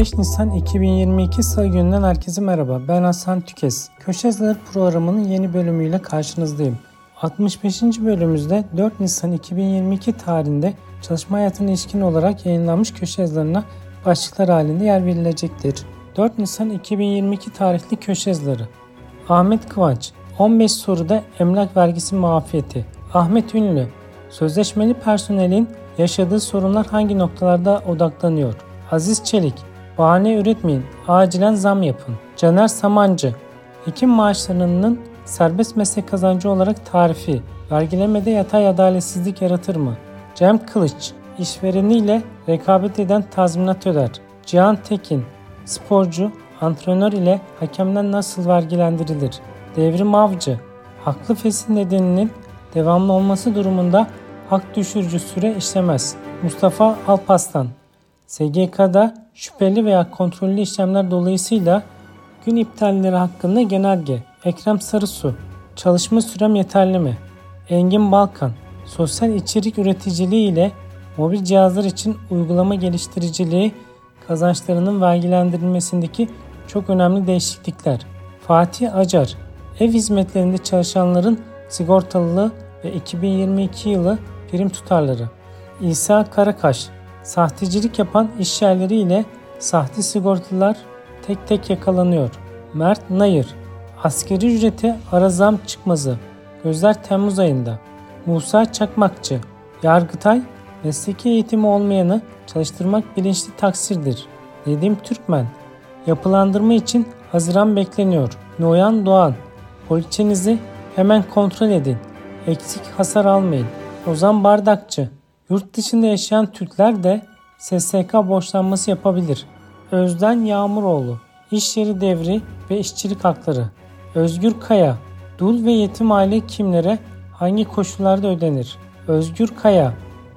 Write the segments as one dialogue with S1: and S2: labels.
S1: 15 Nisan 2022 Salı gününden herkese merhaba. Ben Hasan Tükes. Köşe Yazıları programının yeni bölümüyle karşınızdayım. 65. bölümümüzde 4 Nisan 2022 tarihinde çalışma hayatına ilişkin olarak yayınlanmış köşe yazılarına başlıklar halinde yer verilecektir. 4 Nisan 2022 tarihli köşe yazıları. Ahmet Kıvanç 15 soruda emlak vergisi muafiyeti. Ahmet Ünlü Sözleşmeli personelin yaşadığı sorunlar hangi noktalarda odaklanıyor? Aziz Çelik, bahane üretmeyin, acilen zam yapın. Caner Samancı, hekim maaşlarının serbest meslek kazancı olarak tarifi, vergilemede yatay adaletsizlik yaratır mı? Cem Kılıç, işvereniyle rekabet eden tazminat öder. Cihan Tekin, sporcu, antrenör ile hakemden nasıl vergilendirilir? Devrim Avcı, haklı fesih nedeninin devamlı olması durumunda hak düşürücü süre işlemez. Mustafa Alpaslan SGK'da şüpheli veya kontrollü işlemler dolayısıyla gün iptalleri hakkında genelge. Ekrem Sarısu Çalışma sürem yeterli mi? Engin Balkan Sosyal içerik üreticiliği ile mobil cihazlar için uygulama geliştiriciliği kazançlarının vergilendirilmesindeki çok önemli değişiklikler. Fatih Acar Ev hizmetlerinde çalışanların sigortalılığı ve 2022 yılı prim tutarları. İsa Karakaş, sahtecilik yapan iş yerleri ile sahte sigortalılar tek tek yakalanıyor. Mert Nayır, askeri ücrete ara zam çıkmazı. Gözler Temmuz ayında. Musa Çakmakçı, Yargıtay, mesleki eğitimi olmayanı çalıştırmak bilinçli taksirdir. Nedim Türkmen, yapılandırma için Haziran bekleniyor. Noyan Doğan, poliçenizi hemen kontrol edin. Eksik hasar almayın. Ozan Bardakçı Yurt dışında yaşayan Türkler de SSK borçlanması yapabilir. Özden Yağmuroğlu İş yeri devri ve işçilik hakları. Özgür Kaya Dul ve yetim aile kimlere hangi koşullarda ödenir? Özgür Kaya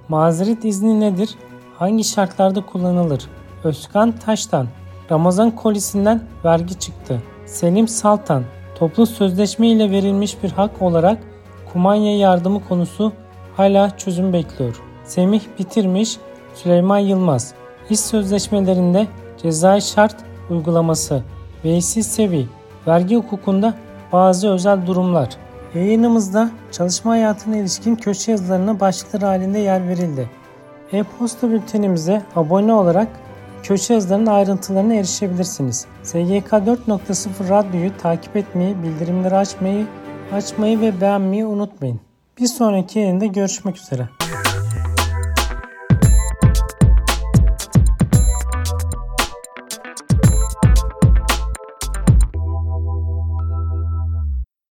S1: Mazeret izni nedir? Hangi şartlarda kullanılır? Özkan Taştan Ramazan kolisinden vergi çıktı. Selim Saltan Toplu sözleşme ile verilmiş bir hak olarak kumanya yardımı konusu hala çözüm bekliyor. Semih Bitirmiş, Süleyman Yılmaz. İş sözleşmelerinde cezai şart uygulaması, Veysi Sevi, vergi hukukunda bazı özel durumlar. Yayınımızda çalışma hayatına ilişkin köşe yazılarına başlıklar halinde yer verildi. E-posta bültenimize abone olarak köşe yazılarının ayrıntılarına erişebilirsiniz. SGK 4.0 Radyo'yu takip etmeyi, bildirimleri açmayı, açmayı ve beğenmeyi unutmayın. Bir sonraki yayında görüşmek üzere.